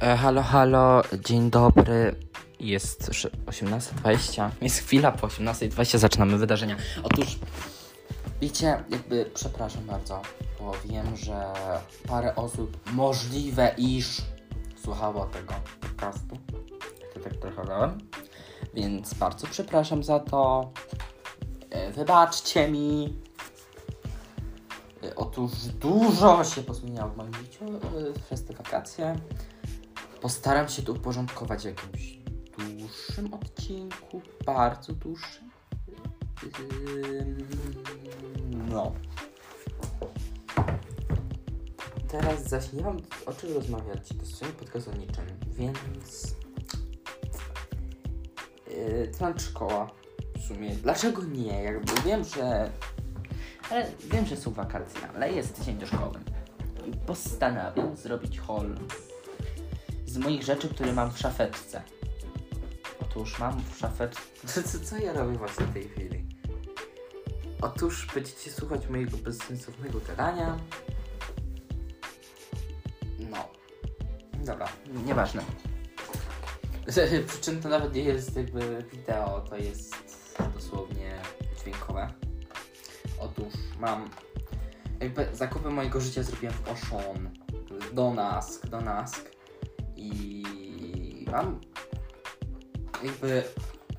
E, halo, halo, dzień dobry. Jest sz- 18.20. Jest chwila po 18.20, zaczynamy wydarzenia. Otóż, wiecie, jakby przepraszam bardzo, bo wiem, że parę osób możliwe, iż słuchało tego podcastu. To tak trochę dałem. Więc bardzo przepraszam za to. E, Wybaczcie mi. E, Otóż dużo się pozmieniało w moim życiu e, przez te wakacje. Postaram się to uporządkować w jakimś dłuższym odcinku, bardzo dłuższym. Ym, No. Teraz zaś nie mam o czym rozmawiać, to jest podcast o niczym, więc... Yy, szkoła w sumie. Dlaczego nie? Jakby wiem, że... Ale wiem, że są wakacje, ale jest tydzień do szkoły. I postanawiam zrobić haul z moich rzeczy, które mam w szafetce. Otóż mam w szafetce... Co, co, ja robię właśnie w tej chwili? Otóż będziecie słuchać mojego bezsensownego gadania. No. Dobra, nieważne. Przy czym to nawet nie jest jakby wideo, to jest dosłownie dźwiękowe. Otóż mam jakby zakupy mojego życia zrobiłem w Oshon, do Nask, do Nask i mam jakby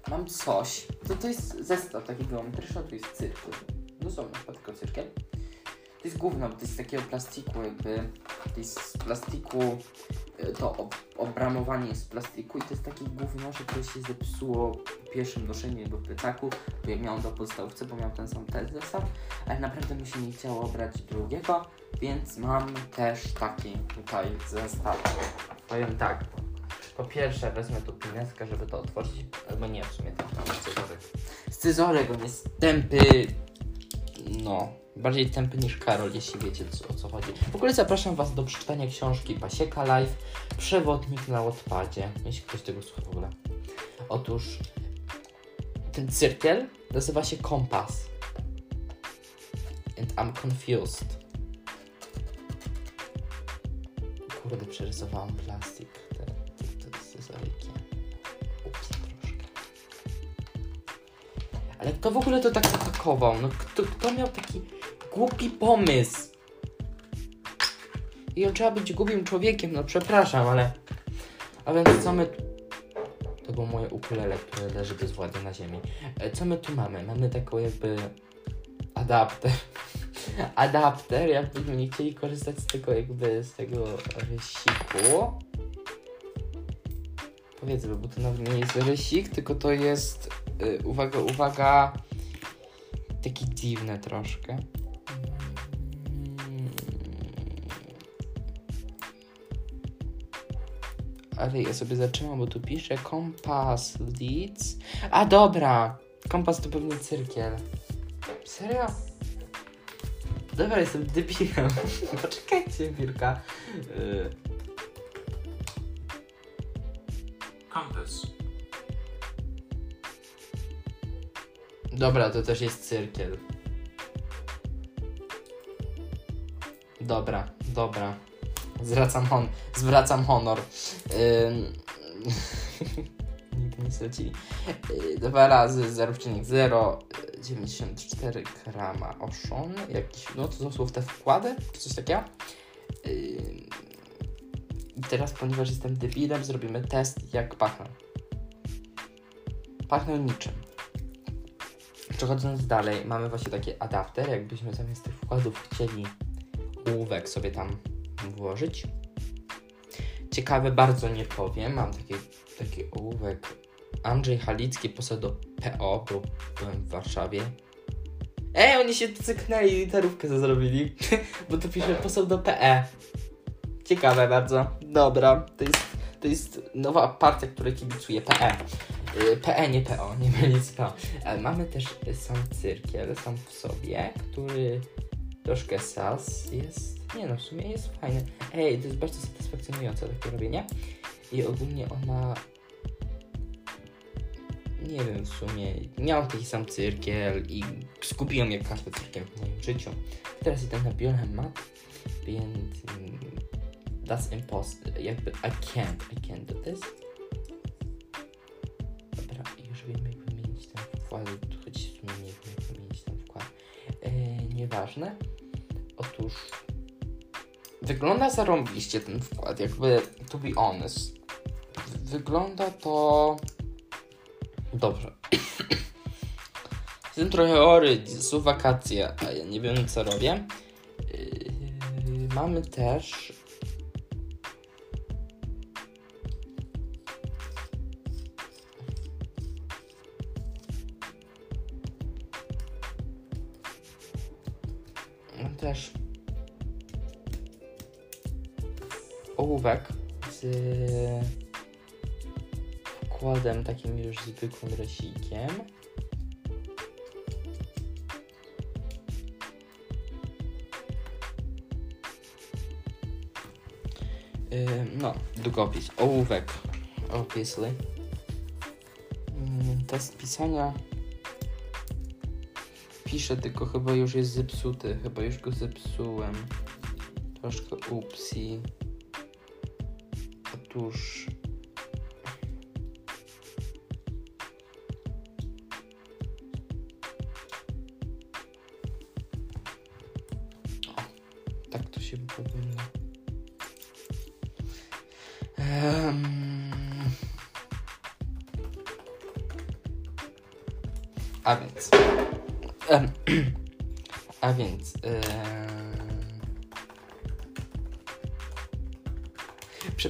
mam coś, to, to jest zestaw taki geometryczny, to jest cyrku, dosłownie chyba tylko cyrkiel. To jest gówno, to jest takiego plastiku jakby, to jest z plastiku, y, to ob obramowanie jest z plastiku i to jest takie gówno, że to się zepsuło pierwszym noszeniu do plecaku, bo ja miałem do podstawówce, bo miał ten sam ten zestaw, ale naprawdę mi się nie chciało brać drugiego, więc mam też taki tutaj zestaw. Powiem tak, po pierwsze wezmę tu pineskę, żeby to otworzyć, albo nie, w sumie tam mam scyzoryk. Scyzoryk, on jest tępy, no, bardziej tępy niż Karol, jeśli wiecie co, o co chodzi. W ogóle zapraszam Was do przeczytania książki Pasieka Live, Przewodnik na odpadzie, jeśli ktoś tego słucha w ogóle. Otóż ten cyrkiel nazywa się kompas. And I'm confused. Kurde, przerysowałam plastik. Te, te, te scyzoryki. Ups, troszkę. Ale kto w ogóle to tak zapakował? No kto, kto miał taki głupi pomysł? I on trzeba być głupim człowiekiem, no przepraszam, ale... A więc co my... To było moje ukulele, które leży bezwładnie na ziemi. E, Co my tu mamy? Mamy taką jakby... Adapter. Adapter, jakbyśmy nie chcieli korzystać z tego jakby, z tego rysiku. Powiedzmy, bo to nawet nie jest rysik, tylko to jest... y, uwaga, uwaga... Taki dziwny troszkę. Mm. Ale ja sobie zatrzymam, bo tu pisze kompas leads. A dobra! Kompas to pewnie cyrkiel. Serio? Dobra, jestem debilem. Poczekajcie chwilkę. Y, Compass. Dobra, to też jest cyrkiel. Dobra, dobra. Zwracam, hon zwracam honor. Ym... Nie stracili. Yy, Dwa razy 0,0 94 grama oszon. Jakiś, no to są te wkłady, czy coś takiego. Ym, I teraz, ponieważ jestem debilem, zrobimy test, jak pachnę. Pachnę niczym. Przechodząc dalej, mamy właśnie taki adapter, jakbyśmy zamiast tych wkładów chcieli ołówek sobie tam włożyć. Ciekawe, bardzo nie powiem, mam taki, taki ołówek Andrzej Halicki, poseł do PO, bo byłem w Warszawie. Ej, oni się cyknęli i literówkę to zrobili, bo tu pisze poseł do PE. Ciekawe bardzo. Dobra, to jest, to jest nowa partia, która kibicuje PE. Y, PE, nie PO, nie mylić z PO. Ale mamy też sam cyrkiel, sam w sobie, który troszkę sas jest. Nie no, w sumie jest fajny. Ej, to jest bardzo satysfakcjonujące takie robienie. I ogólnie on ma. Nie wiem w sumie. Miał taki sam cyrkiel i skupiłem jak każdy cyrkiel w moim życiu. Teraz idę na biolemat, więc mm, That's impossible. Jakby I can't, I can't do this. Dobra, już wiem jak wymienić ten wkład, choć w sumie nie wiem jak wymienić ten wkład. E, nieważne. Otóż wygląda zarąbiście ten wkład, jakby to be honest. Wygląda to dobrze. Jestem trochę chory, są wakacje, a ja nie wiem co robię. Yy, mamy też takim już zwykłym resikiem. Ym, No, długopis, ołówek, obviously. Ym, Test pisania. Piszę, tylko chyba już jest zepsuty. Chyba już go zepsułem. Troszkę upsi. Otóż.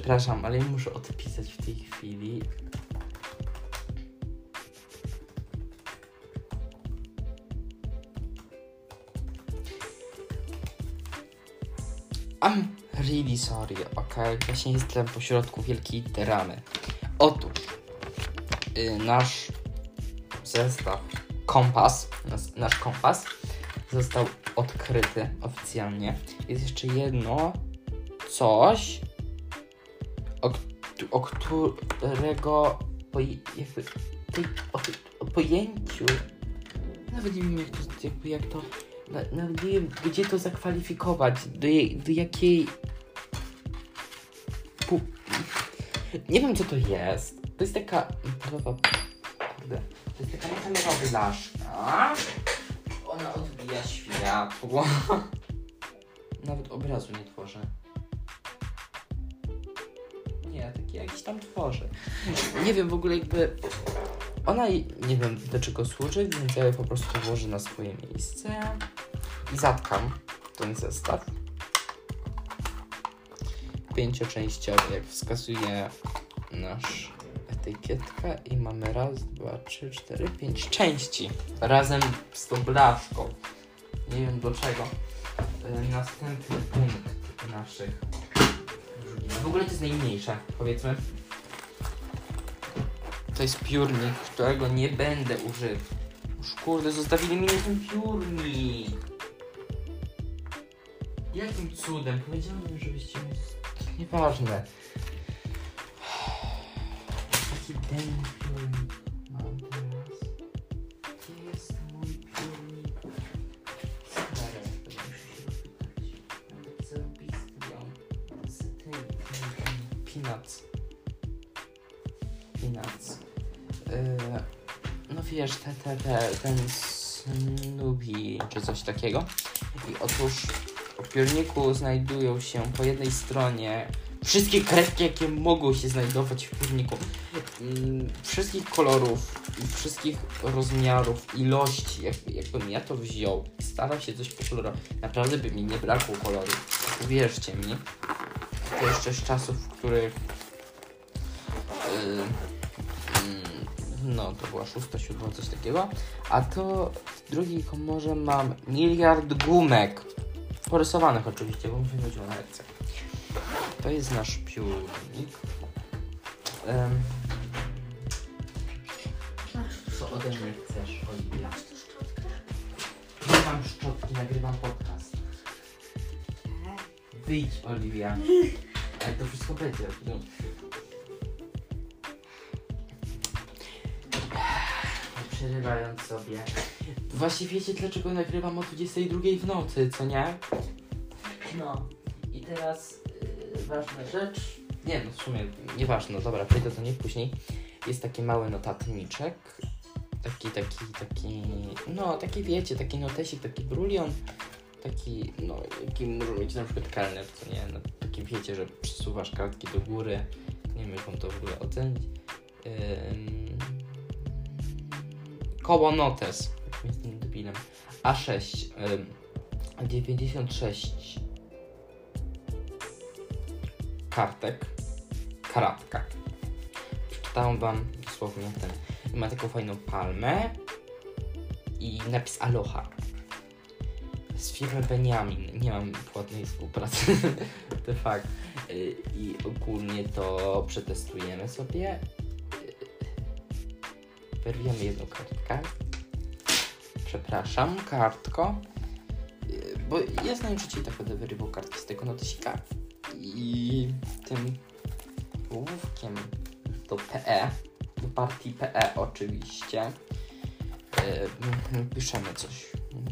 Przepraszam, ale ja muszę odpisać w tej chwili. I'm really sorry, ok? Właśnie jestem pośrodku wielkiej dramy. Otóż y, nasz zestaw kompas, nas, nasz kompas został odkryty oficjalnie. Jest jeszcze jedno coś, o którego poj, jakby, tej, o, o pojęciu nawet nie wiem jak to, jakby jak to na- nawet nie wiem gdzie to zakwalifikować, do, jej, do jakiej pu, nie wiem co to jest. To jest taka kurde, to jest taka metalowa blaszka. Ona odbija światło. Nawet obrazu nie tworzę. Nie wiem w ogóle jakby. Ona nie wiem do czego służy, więc ja je po prostu włożę na swoje miejsce i zatkam ten zestaw. Pięcioczęściowy, jak wskazuje nasz etykietka i mamy raz, dwa, trzy, cztery, pięć części razem z tą blaszką. Nie wiem do czego. Y, Następny punkt naszych w ogóle to jest najmniejsze, powiedzmy. To jest piórnik, którego nie będę używał. Już kurde, zostawili mi ten piórnik. Jakim cudem? Powiedziałem, żebyście mi... Nieważne. Taki den Peanuts. Yy, no wiesz, te, te, te, ten Snoopy czy coś takiego. I otóż w piórniku znajdują się po jednej stronie wszystkie kredki, jakie mogą się znajdować w piórniku. Mm, Wszystkich kolorów, wszystkich rozmiarów, ilości, jakby, jakbym ja to wziął starał się coś pokolorować. Naprawdę by mi nie brakło koloru. Uwierzcie mi. To jeszcze z czasów, w których mm, no to była szósta, siódma, coś takiego. A to w drugiej komorze mam miliard gumek. Porysowanych oczywiście, bo mi chodziło na lekcję. To jest nasz piórnik. Um, co ode mnie chcesz, Oliwia? masz szczotkę? Nie mam szczotki, nagrywam podcast. Wyjdź, Oliwia. Ale to wszystko będzie. No. Przerywając sobie. Właśnie wiecie, dlaczego nagrywam o 22 w nocy, co nie? No. I teraz... ważna rzecz. Nie, no w sumie nieważne, dobra, przejdę do niej później. Jest taki mały notatniczek. Taki, taki, taki, no taki wiecie, taki notesik, taki brulion. Taki, no, jaki może mieć na przykład kelner, co nie? No, taki wiecie, że przesuwasz kartki do góry. Nie wiem, jak mam to w ogóle ocenić. Ym... Koło notes. Jestem debilem. A6. Ym... 96 kartek. Karatka. Przeczytałem wam dosłownie ten. Ma taką fajną palmę i napis Aloha. Z firmy Benjamin. Nie mam płatnej współpracy. to fakt. Y, I ogólnie to przetestujemy sobie. Y, Wyrwiemy jedną kartkę. Przepraszam, kartko. Y, Bo ja znam życie tak będę wyrywał kartki z tego notesika. I tym ołówkiem do PE, do partii PE oczywiście, yy, piszemy coś.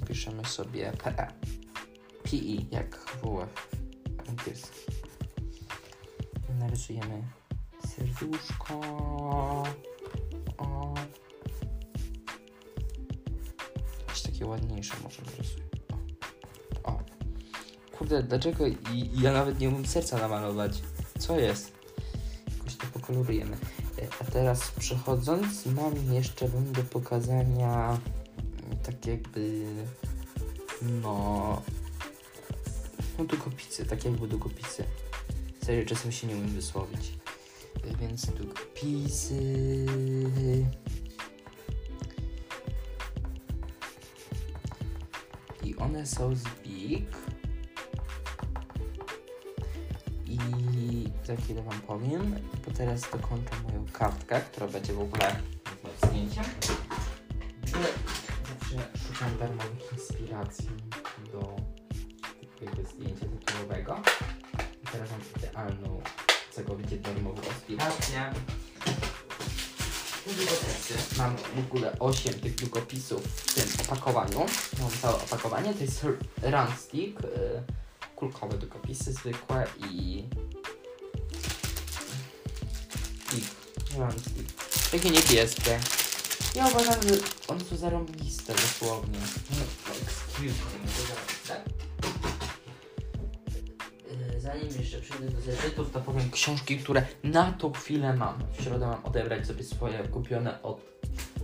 Piszemy sobie PE. PE, jak WF angielski. Narysujemy serduszko. Takie ładniejsze może narysuję. O. o. Kurde, dlaczego i, ja nawet nie umiem serca namalować? Co jest? Jakoś to pokolorujemy. E, A teraz przechodząc, mam jeszcze wam do pokazania mm, tak jakby no no długopisy, tak jakby długopisy. Serio, czasem się nie umiem wysłowić. E, Więc długopisy... One są z Big. I za chwilę wam powiem, bo teraz dokończę moją kartkę, która będzie w ogóle moim zdjęciem. Zawsze szukam darmowych inspiracji do takiego zdjęcia tytułowego. Teraz mam idealną, czego będzie darmową inspirację. Długopisy. Mam w ogóle 8 tych długopisów w tym opakowaniu. Mam całe opakowanie. To jest Runstick. y, kulkowe długopisy zwykłe i... i Runstick. Takie niebieskie. Ja uważam, że one są zarąbiste dosłownie. No excuse me, Zanim jeszcze przejdę do zeszytów, to powiem książki, które na tą chwilę mam. W środę mam odebrać sobie swoje kupione od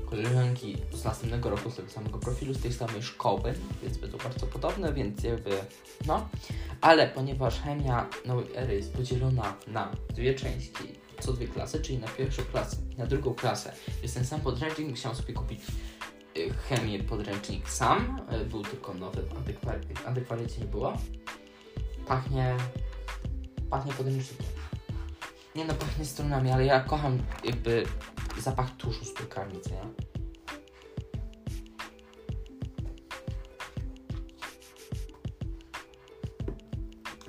koleżanki z następnego roku z tego samego profilu, z tej samej szkoły, więc będą bardzo podobne, więc jakby no. Ale ponieważ chemia nowej ery jest podzielona na dwie części, co dwie klasy, czyli na pierwszą klasę i na drugą klasę jest ten sam podręcznik, musiałam sobie kupić y, chemię podręcznik sam, y, był tylko nowy, w antykwariacie, nie było. Pachnie, pachnie podręcznikiem. Nie no, pachnie stronami, ale ja kocham jakby zapach tuszu z drukarni, co nie?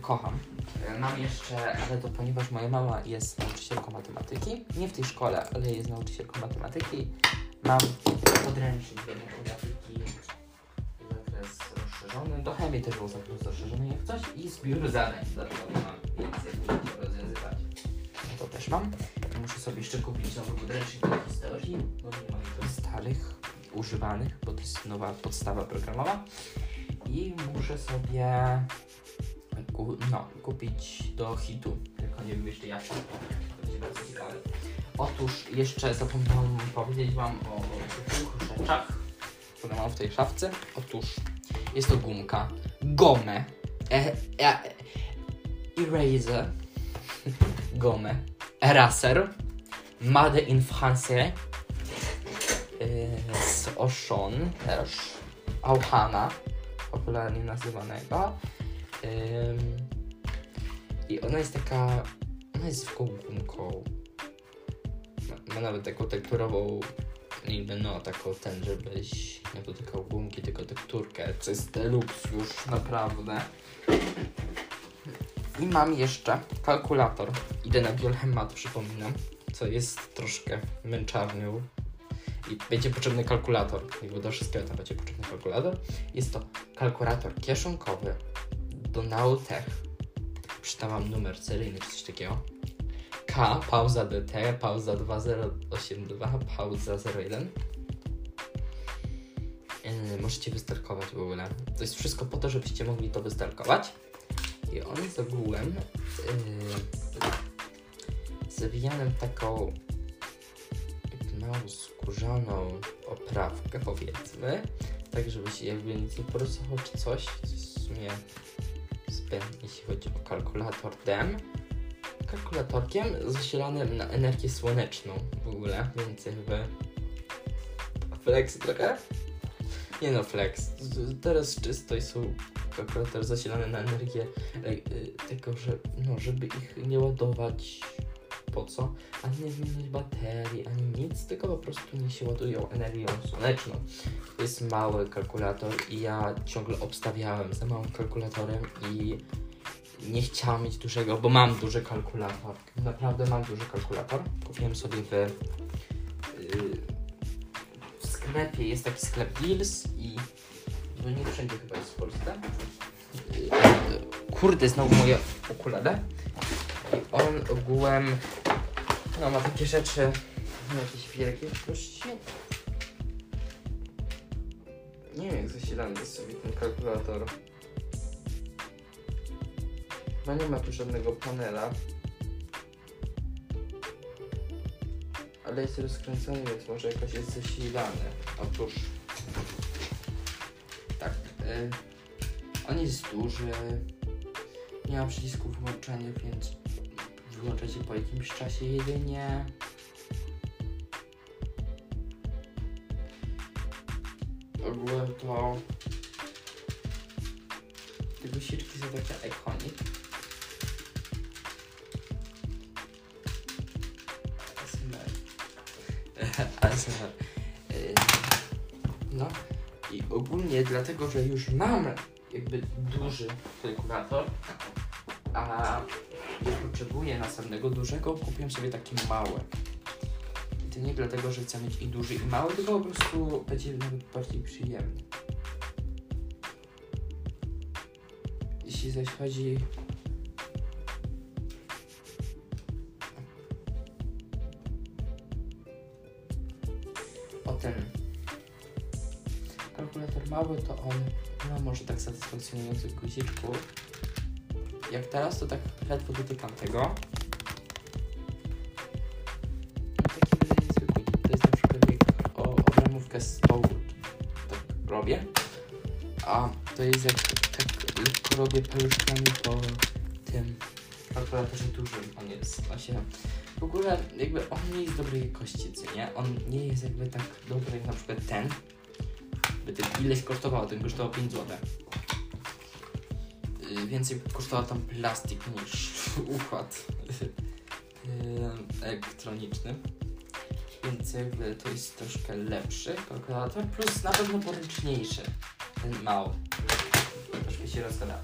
Kocham. E, Mam jeszcze, ale to ponieważ moja mama jest nauczycielką matematyki, nie w tej szkole, ale jest nauczycielką matematyki, mam podręcznik do rozszerzony, do chemii też był zakres rozszerzony jak coś i zbiór zadań darmowych mam, więc jak będziecie rozwiązywać, no to też mam. Muszę sobie jeszcze kupić nowy podręcznik do historii, bo nie mam tych starych, używanych, bo to jest nowa podstawa programowa. I muszę sobie ku, no, kupić do hitu, tylko nie wiem jeszcze jak. To będzie bardzo ciekawe. Otóż jeszcze zapomniałem powiedzieć Wam o dwóch rzeczach, które mam w tej szafce. Otóż jest to gumka, gomę, e, e, eraser, gomę, eraser, Made in France, yy, z Auchan też, Auchana, popularnie nazywanego. I ona jest taka, ona jest zwykłą gumką. Ma, ma nawet taką tekturową, niby no, taką ten, żebyś nie dotykał gumki, tylko tekturkę, co jest deluxe już naprawdę. I mam jeszcze kalkulator. Idę na biochemat, przypominam, co jest troszkę męczarnią. I będzie potrzebny kalkulator. Jakby do wszystkiego tam będzie potrzebny kalkulator. Jest to kalkulator kieszonkowy do Nautech przeczytałam numer seryjny czy coś takiego. K, pauza DT, pauza 2082, pauza 01. Yy, możecie wystarkować w ogóle. To jest wszystko po to, żebyście mogli to wystarkować. I on jest ogółem yy, zawijanym taką małą skórzaną oprawkę, powiedzmy, tak żeby się jakby nic nie porysowało czy coś, w sumie zbędne, jeśli chodzi o kalkulator DEM. Kalkulatorkiem zasilanym na energię słoneczną w ogóle, więc jakby flex trochę. Nie no, flex. Teraz czysto i są kalkulator zasilany na energię e, tego, że no, żeby ich nie ładować po co, ani nie wymieniać baterii, ani nic, tylko po prostu nie się ładują energią słoneczną. To jest mały kalkulator i ja ciągle obstawiałem za małym kalkulatorem i nie chciałam mieć dużego, bo mam duży kalkulator. Naprawdę mam duży kalkulator. Kupiłem sobie w, yy, w sklepie, jest taki sklep Deals i no nie wszędzie chyba jest w Polsce. Yy, kurde, znowu moje okulary. I on ogółem no ma takie rzeczy jakieś wielkie wielkości. Nie wiem jak zasilany jest sobie ten kalkulator. Chyba nie ma tu żadnego panela. Ale jest rozkręcony, więc może jakoś jest zasilany. Otóż... Tak. Y on jest duży. Nie ma przycisku włączania, więc wyłącza się po jakimś czasie jedynie. Ogółem to te gusiczki są takie ikonik. No i ogólnie dlatego, że już mam jakby duży kalkulator, a nie potrzebuję następnego dużego, kupiłem sobie taki mały. I to nie dlatego, że chcę mieć i duży i mały, tylko po prostu będzie nawet bardziej przyjemny. Jeśli zaś chodzi kalkulator mały, to on nie ma może tak satysfakcjonujących guziczków, jak teraz, to tak ledwo dotykam tego. Taki niezwykły. To jest na przykład jak o, o ramówkę z stołu tak robię. A to jest jak tak lekko robię paluszkami po tym kalkulatorze dużym. On jest, on się... W ogóle jakby on nie jest dobrej jakości, co nie? On nie jest jakby tak dobry jak na przykład ten. By ten ileś kosztował, ten kosztował 5 zł. Y, więcej kosztował tam plastik niż układ y, elektroniczny. Więc jakby to jest troszkę lepszy kalkulator, plus na pewno poręczniejszy. Ten mały. Troszkę się rozgada.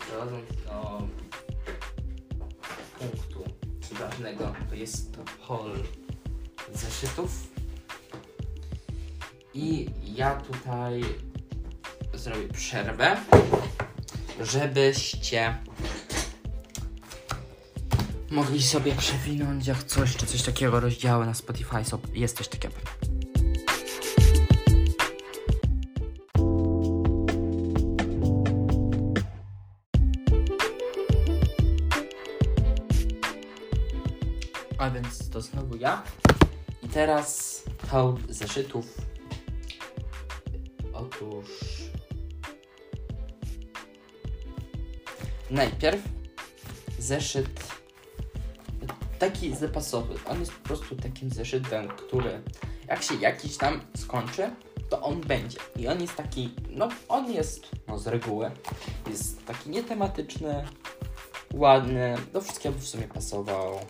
Przechodząc do punktu ważnego, to jest to hol zeszytów. I ja tutaj zrobię przerwę żebyście mogli sobie przewinąć jak coś, czy coś takiego rozdziały na Spotify, jest coś takiego. A więc to znowu ja. I teraz hołd zeszytów. Najpierw zeszyt taki zapasowy. On jest po prostu takim zeszytem, który jak się jakiś tam skończy, to on będzie. I on jest taki, no on jest, no z reguły, jest taki nietematyczny, ładny, do wszystkiego w sumie pasował,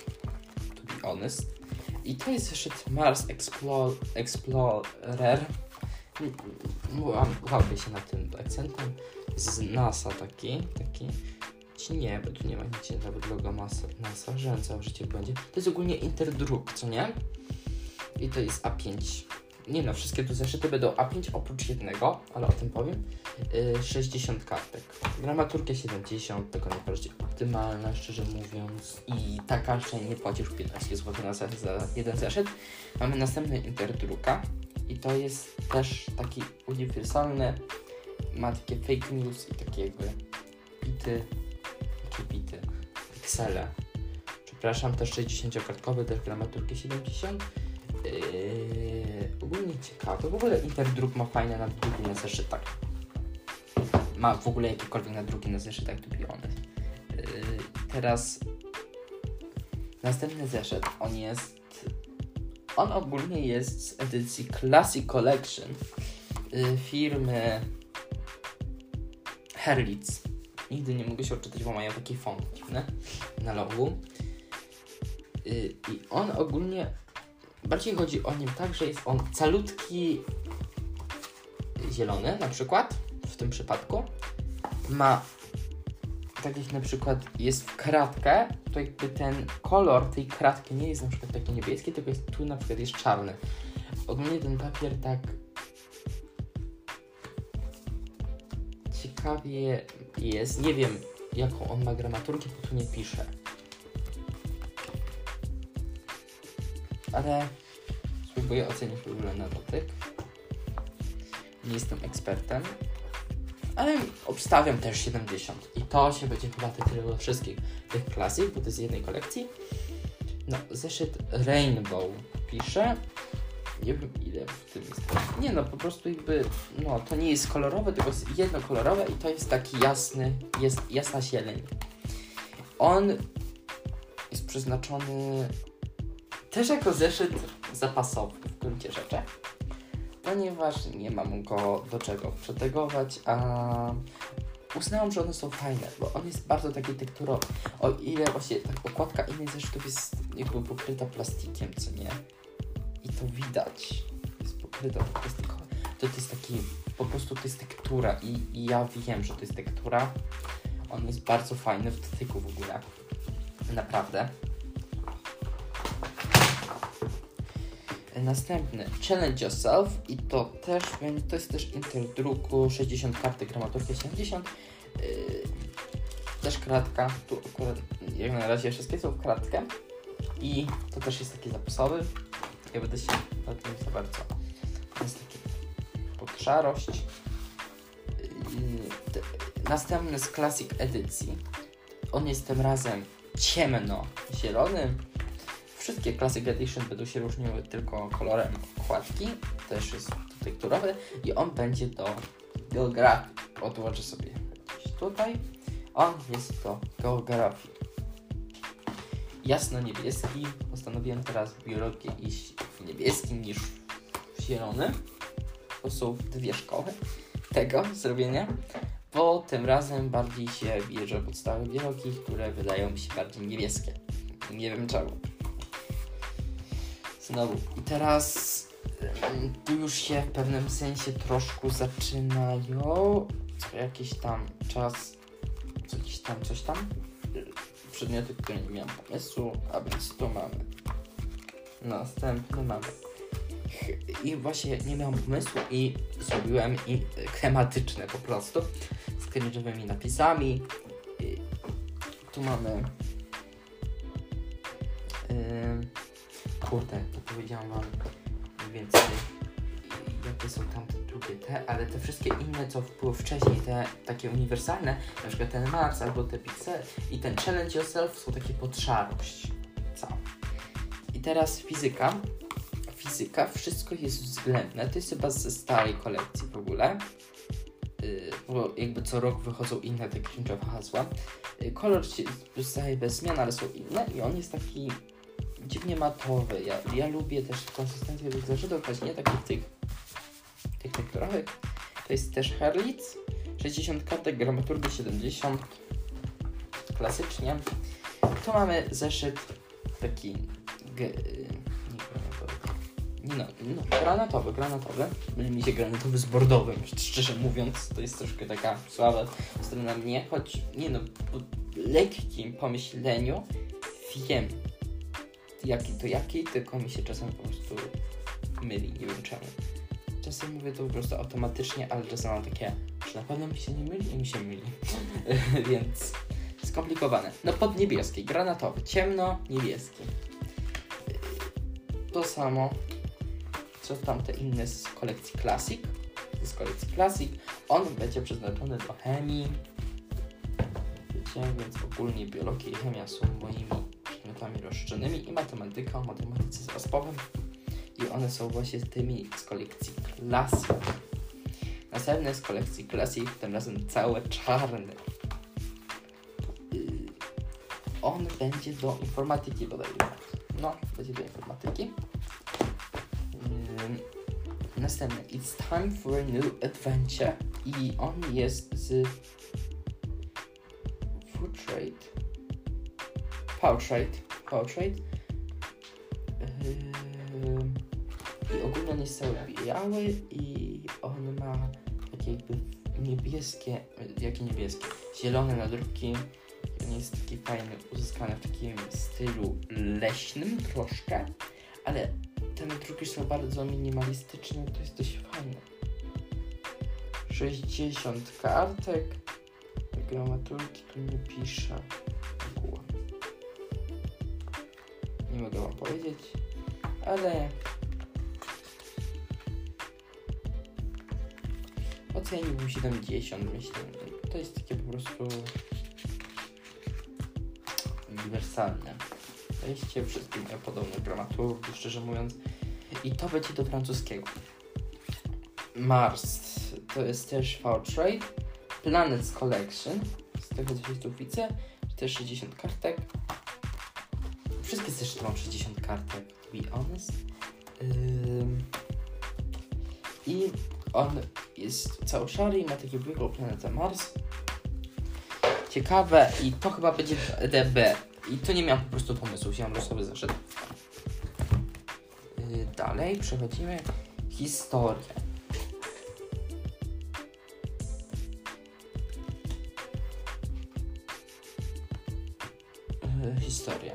to be honest. I to jest zeszyt Mars Explore, Explorer. Łapie się na tym akcentem. Z NASA taki, taki czy nie, bo tu nie ma nic, nawet logo masa, NASA, że całe życie będzie. To jest ogólnie Interdruk, co nie? I to jest A5. nie no, wszystkie tu zeszyty będą A5 oprócz jednego, ale o tym powiem. Yy, 60 kartek. Dramaturgia 70, tylko najbardziej optymalna, szczerze mówiąc. I taka, że nie płacisz 15 zł na za, za jeden zeszyt. Mamy następny Interdruka i to jest też taki uniwersalny, ma takie fake news i takie jakby bity, bity, Excele. Przepraszam, też 60-kartkowy, też dramaturgię 70. Yy, ogólnie ciekawe. W ogóle Interdruk ma fajne nadruki na zeszytach. Ma w ogóle jakiekolwiek nadruki na zeszytach, to be. Yy, teraz następny zeszyt, on jest on ogólnie jest z edycji Classic Collection yy, firmy Herlitz. Nigdy nie mogę się odczytać, bo mają taki font dziwny na logu. Yy, I on ogólnie bardziej chodzi o nim tak, że jest on calutki zielony na przykład, w tym przypadku. Ma tak jak na przykład jest w kratkę, to jakby ten kolor tej kratki nie jest na przykład taki niebieski, tylko jest tu na przykład jest czarny. Ogólnie ten papier tak ciekawie jest. Nie wiem jaką on ma gramaturgię, bo tu nie pisze. ale spróbuję ocenić w ogóle na dotyk. Nie jestem ekspertem, ale obstawiam też 70. I to się będzie chyba tyczyło wszystkich tych klasy, bo to jest z jednej kolekcji. No, zeszyt Rainbow pisze. Nie wiem ile w tym jest. Nie no, po prostu jakby, no to nie jest kolorowe, tylko jest jednokolorowe i to jest taki jasny, jest jasna zieleń. On jest przeznaczony też jako zeszyt zapasowy w gruncie rzeczy, ponieważ nie mam go do czego przetegować, a uznałam, że one są fajne, bo on jest bardzo taki tekturowy. O ile właśnie tak okładka innych zeszytów jest jakby pokryta plastikiem, co nie? I to widać. Jest pokryta plastikowo. To, to jest taki, po prostu to jest tektura i, i ja wiem, że to jest tektura. On jest bardzo fajny w dotyku w ogóle. Naprawdę. Następny Challenge Yourself i to też to jest też interdruku 60 karty gramaturki 70 yy, też kratka tu akurat jak na razie wszystkie są w kratkę i to też jest taki zapisowy ja będę się nad tym za bardzo jest taki pod szarość yy, następny z Classic edycji on jest tym razem ciemno zielony Wszystkie Classic Edition będą się różniły tylko kolorem okładki, też jest tekturowy i on będzie do geografii. Odłożę sobie tutaj. On jest do geografii. Jasno-niebieski. Postanowiłem teraz w biologię iść w niebieskim niż w zielony. To są dwie szkoły tego zrobienia, bo tym razem bardziej się bierze podstawy biologii, które wydają mi się bardziej niebieskie. Nie wiem czemu. Znowu. I teraz tu już się w pewnym sensie troszkę zaczynają co jakiś tam czas, co jakiś tam coś tam przedmioty, które nie miałem pomysłu, a więc tu mamy następny mamy i właśnie nie miałem pomysłu i zrobiłem i tematyczne po prostu z cringe'owymi napisami. I tu mamy yy, kurde, to powiedziałam wam więcej jakie są tam te drugie te, ale te wszystkie inne, co były wcześniej, te takie uniwersalne, na przykład ten Mars albo te Pixel i ten Challenge Yourself są takie pod szarość. Co? I teraz fizyka. Fizyka, wszystko jest względne. To jest chyba ze starej kolekcji w ogóle. Yy, bo jakby co rok wychodzą inne takie księgowe hasła. Yy, kolor się zostaje bez zmian, ale są inne i on jest taki dziwnie matowy. Ja, ja lubię też konsystencję tych zeszytów, choć nie takich tych, tekturowych. To jest też Herlitz, 60 kartek, gramaturgy 70, klasycznie. Tu mamy zeszyt taki g, no, no, granatowy, granatowy. Myli mi się granatowy z bordowym, szczerze mówiąc, to jest troszkę taka słaba strona mnie, choć nie no, po lekkim pomyśleniu wiem, jaki to jaki, tylko mi się czasem po prostu myli, nie wiem czemu. Czasem mówię to po prostu automatycznie, ale czasem mam takie, czy na pewno mi się nie myli i mi się myli. Więc skomplikowane. No pod niebieski, granatowy, ciemno, niebieski. To samo, co tamte inne z kolekcji Classic. Z kolekcji Classic. On będzie przeznaczony do chemii. Wiecie, więc ogólnie biologia i chemia są moimi przedmiotami rozszerzonymi i matematyka o matematyce zarazpowej. I one są właśnie tymi z kolekcji Classic. Następny z kolekcji Classic, tym razem całe czarne. Yy, On będzie do informatyki bodajże. No, będzie do informatyki. Ym, Następny. It's time for a new adventure. I on jest z Food Trade. Power cały biały i on ma takie jakby niebieskie, jakie niebieskie, zielone nadrobki. On jest taki fajny, uzyskany w takim stylu leśnym troszkę, ale te nadruki są bardzo minimalistyczne, to jest dość fajne. 60 kartek, gramaturki tu nie pisze. Nie mogę wam powiedzieć, ale oceniłbym 70, myślę. To jest takie po prostu uniwersalne. Wejście wszystkim mają podobne gramaturki, szczerze mówiąc. I to będzie do francuskiego. Mars to jest też Trade. Planets Collection, z tego co tu widzę, też 60 kartek. Wszystkie zresztą mam 60 kartek, to be honest. Ym, I on jest cały szary i ma takiego biegłą planetę Mars. Ciekawe i to chyba będzie DB. I tu nie miałem po prostu pomysłu, wziąłem losowy zaszedł. Yy, dalej przechodzimy. Historię. Yy, historia.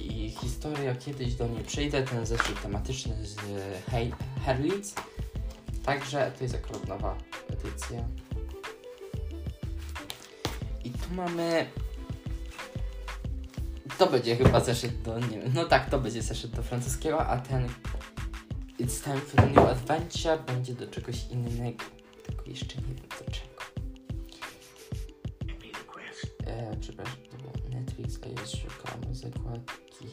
I historia, kiedyś do niej przyjdę, ten zeszyt tematyczny z Herlitz. Także to jest akurat nowa edycja. I tu mamy. To będzie chyba zeszyt do. Nie wiem, no tak, to będzie zeszyt do francuskiego, a ten It's time for a new adventure będzie do czegoś innego. Tylko jeszcze nie wiem do czego. E, przepraszam, to było Netflix, a już szukam zakładki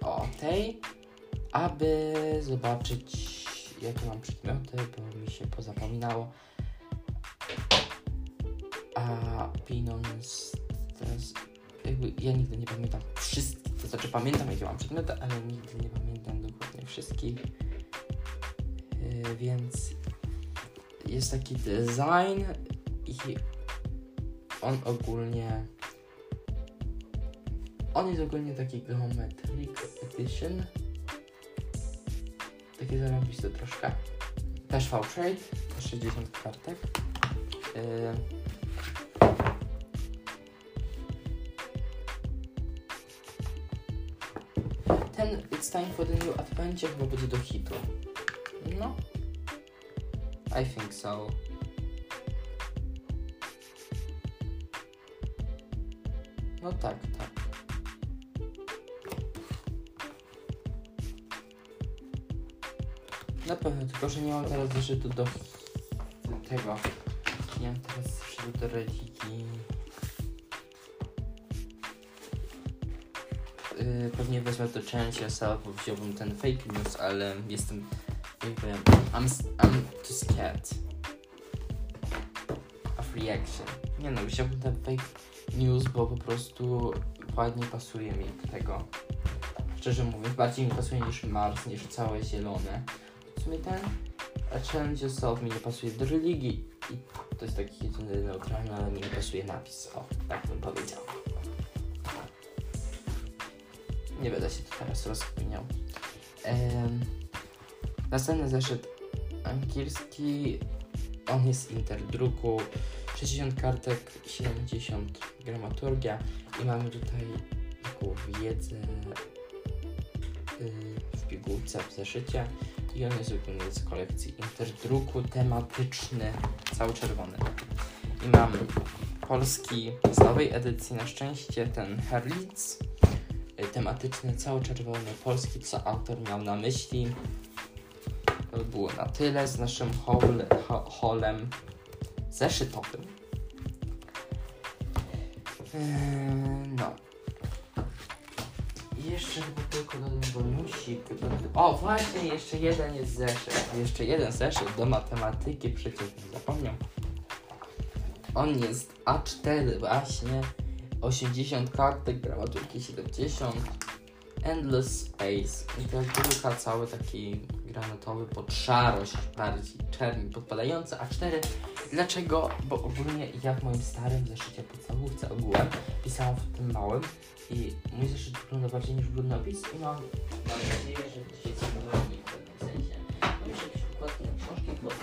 o tej, aby zobaczyć jakie mam przedmioty, bo mi się pozapominało. A pieniądz teraz jakby ja nigdy nie pamiętam wszystkich, to znaczy pamiętam jakie mam przedmioty, ale nigdy nie pamiętam dokładnie wszystkich. Yy, więc jest taki design i on ogólnie on jest ogólnie taki geometric edition takie zarąbiste troszkę. Też V-Trade 60 kartek. Yy. ten It's Time for the New Adventure chyba będzie do hitu. No. I think so. No tak, tak Na pewno, tylko że nie mam teraz zeszytu do tego. Nie mam teraz zeszytu do religii. Yy, pewnie wezmę to challenge yourself, bo wziąłbym ten fake news, ale jestem, jak powiem, I'm, I'm too scared of reaction. Nie no, wziąłbym ten fake news, bo po prostu ładnie pasuje mi do tego. Szczerze mówiąc, bardziej mi pasuje niż Mars, niż całe zielone. W sumie ten a Challenge Yourself mi nie pasuje do religii i to jest taki jedyny neutralny, ale mi nie pasuje napis. O, tak bym powiedział. Nie będę się tu teraz rozkminiał. Em, następny zeszyt angielski. On jest interdruku. 60 kartek, 70 gramaturgia i mamy tutaj taką wiedzę yy, w pigułce w zeszycie i on jest wypełniony z kolekcji Interdruku tematyczny, cały czerwony. I mam polski z nowej edycji, na szczęście ten Herlitz, y, tematyczny, cały czerwony, polski, co autor miał na myśli. To by było na tyle z naszym haul, ha, haulem zeszytowym. Eee, no. Jeszcze chyba tylko dodam bonusik. O, właśnie, jeszcze jeden jest zeszyt. Jeszcze jeden zeszyt do matematyki, przecież zapomniał. On jest A4 właśnie. 80 kartek, gramaturki 70. Endless Space. I jest druga cały taki granatowy pod szarość, bardziej czerni podpadający. A4 Dlaczego? Bo ogólnie ja w moim starym zeszycie podstawówce ogółem pisałam w tym małym i mój zeszyt wygląda bardziej niż brudnopis i mam, mam nadzieję, że dzisiaj coś nowego w pewnym sensie. Mam jeszcze jakieś układki na książki pod,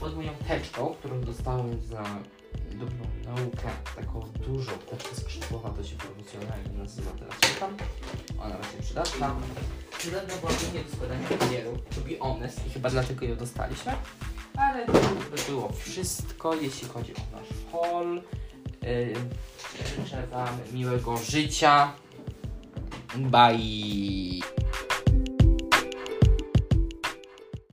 pod moją teczką, którą dostałem za dobrą naukę, taką dużą teczkę skrzydłowa, to się profesjonalnie nazywa teraz czytam. Ona właśnie przydatna. Przydatna była głównie do składania papieru, to be honest, i chyba dlatego ją dostaliśmy. Ale to by było wszystko, jeśli chodzi o nasz haul. Yy, życzę Wam miłego życia. Bye.